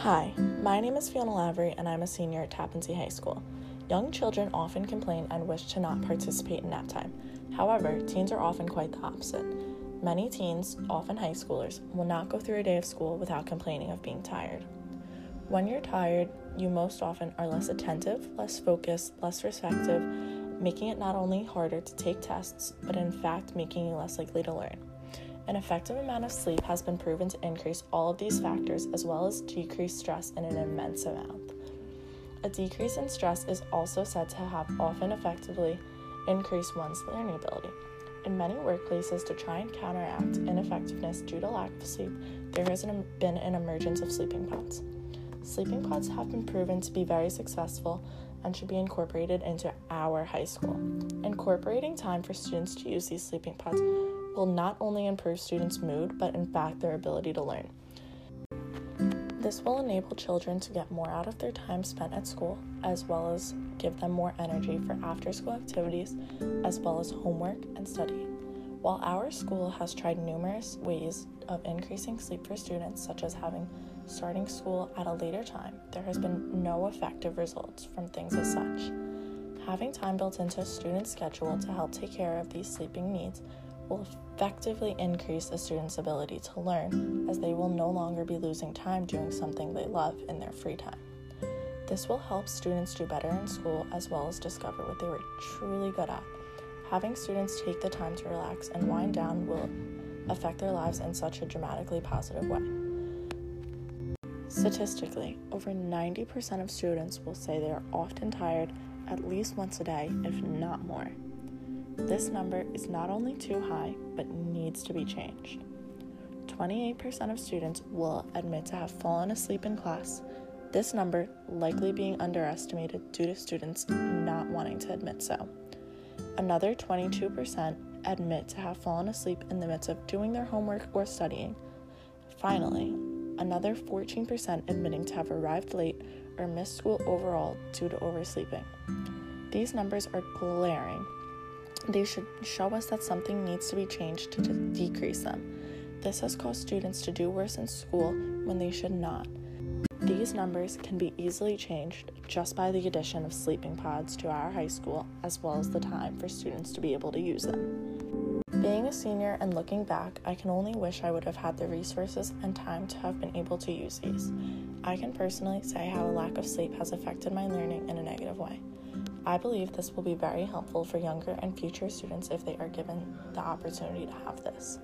Hi, my name is Fiona Lavery and I'm a senior at Tappan Zee High School. Young children often complain and wish to not participate in nap time. However, teens are often quite the opposite. Many teens, often high schoolers, will not go through a day of school without complaining of being tired. When you're tired, you most often are less attentive, less focused, less receptive, making it not only harder to take tests, but in fact making you less likely to learn. An effective amount of sleep has been proven to increase all of these factors as well as decrease stress in an immense amount. A decrease in stress is also said to have often effectively increased one's learning ability. In many workplaces, to try and counteract ineffectiveness due to lack of sleep, there has been an emergence of sleeping pods. Sleeping pods have been proven to be very successful and should be incorporated into our high school. Incorporating time for students to use these sleeping pods will not only improve students' mood, but in fact their ability to learn. This will enable children to get more out of their time spent at school, as well as give them more energy for after school activities, as well as homework and study. While our school has tried numerous ways of increasing sleep for students, such as having starting school at a later time, there has been no effective results from things as such. Having time built into a student's schedule to help take care of these sleeping needs will effectively increase a student's ability to learn, as they will no longer be losing time doing something they love in their free time. This will help students do better in school as well as discover what they were truly good at. Having students take the time to relax and wind down will affect their lives in such a dramatically positive way. Statistically, over 90% of students will say they are often tired at least once a day, if not more. This number is not only too high, but needs to be changed. 28% of students will admit to have fallen asleep in class, this number likely being underestimated due to students not wanting to admit so. Another 22% admit to have fallen asleep in the midst of doing their homework or studying. Finally, another 14% admitting to have arrived late or missed school overall due to oversleeping. These numbers are glaring they should show us that something needs to be changed to decrease them. This has caused students to do worse in school when they should not. These numbers can be easily changed just by the addition of sleeping pods to our high school, as well as the time for students to be able to use them. Being a senior and looking back, I can only wish I would have had the resources and time to have been able to use these. I can personally say how a lack of sleep has affected my learning in a negative way. I believe this will be very helpful for younger and future students if they are given the opportunity to have this.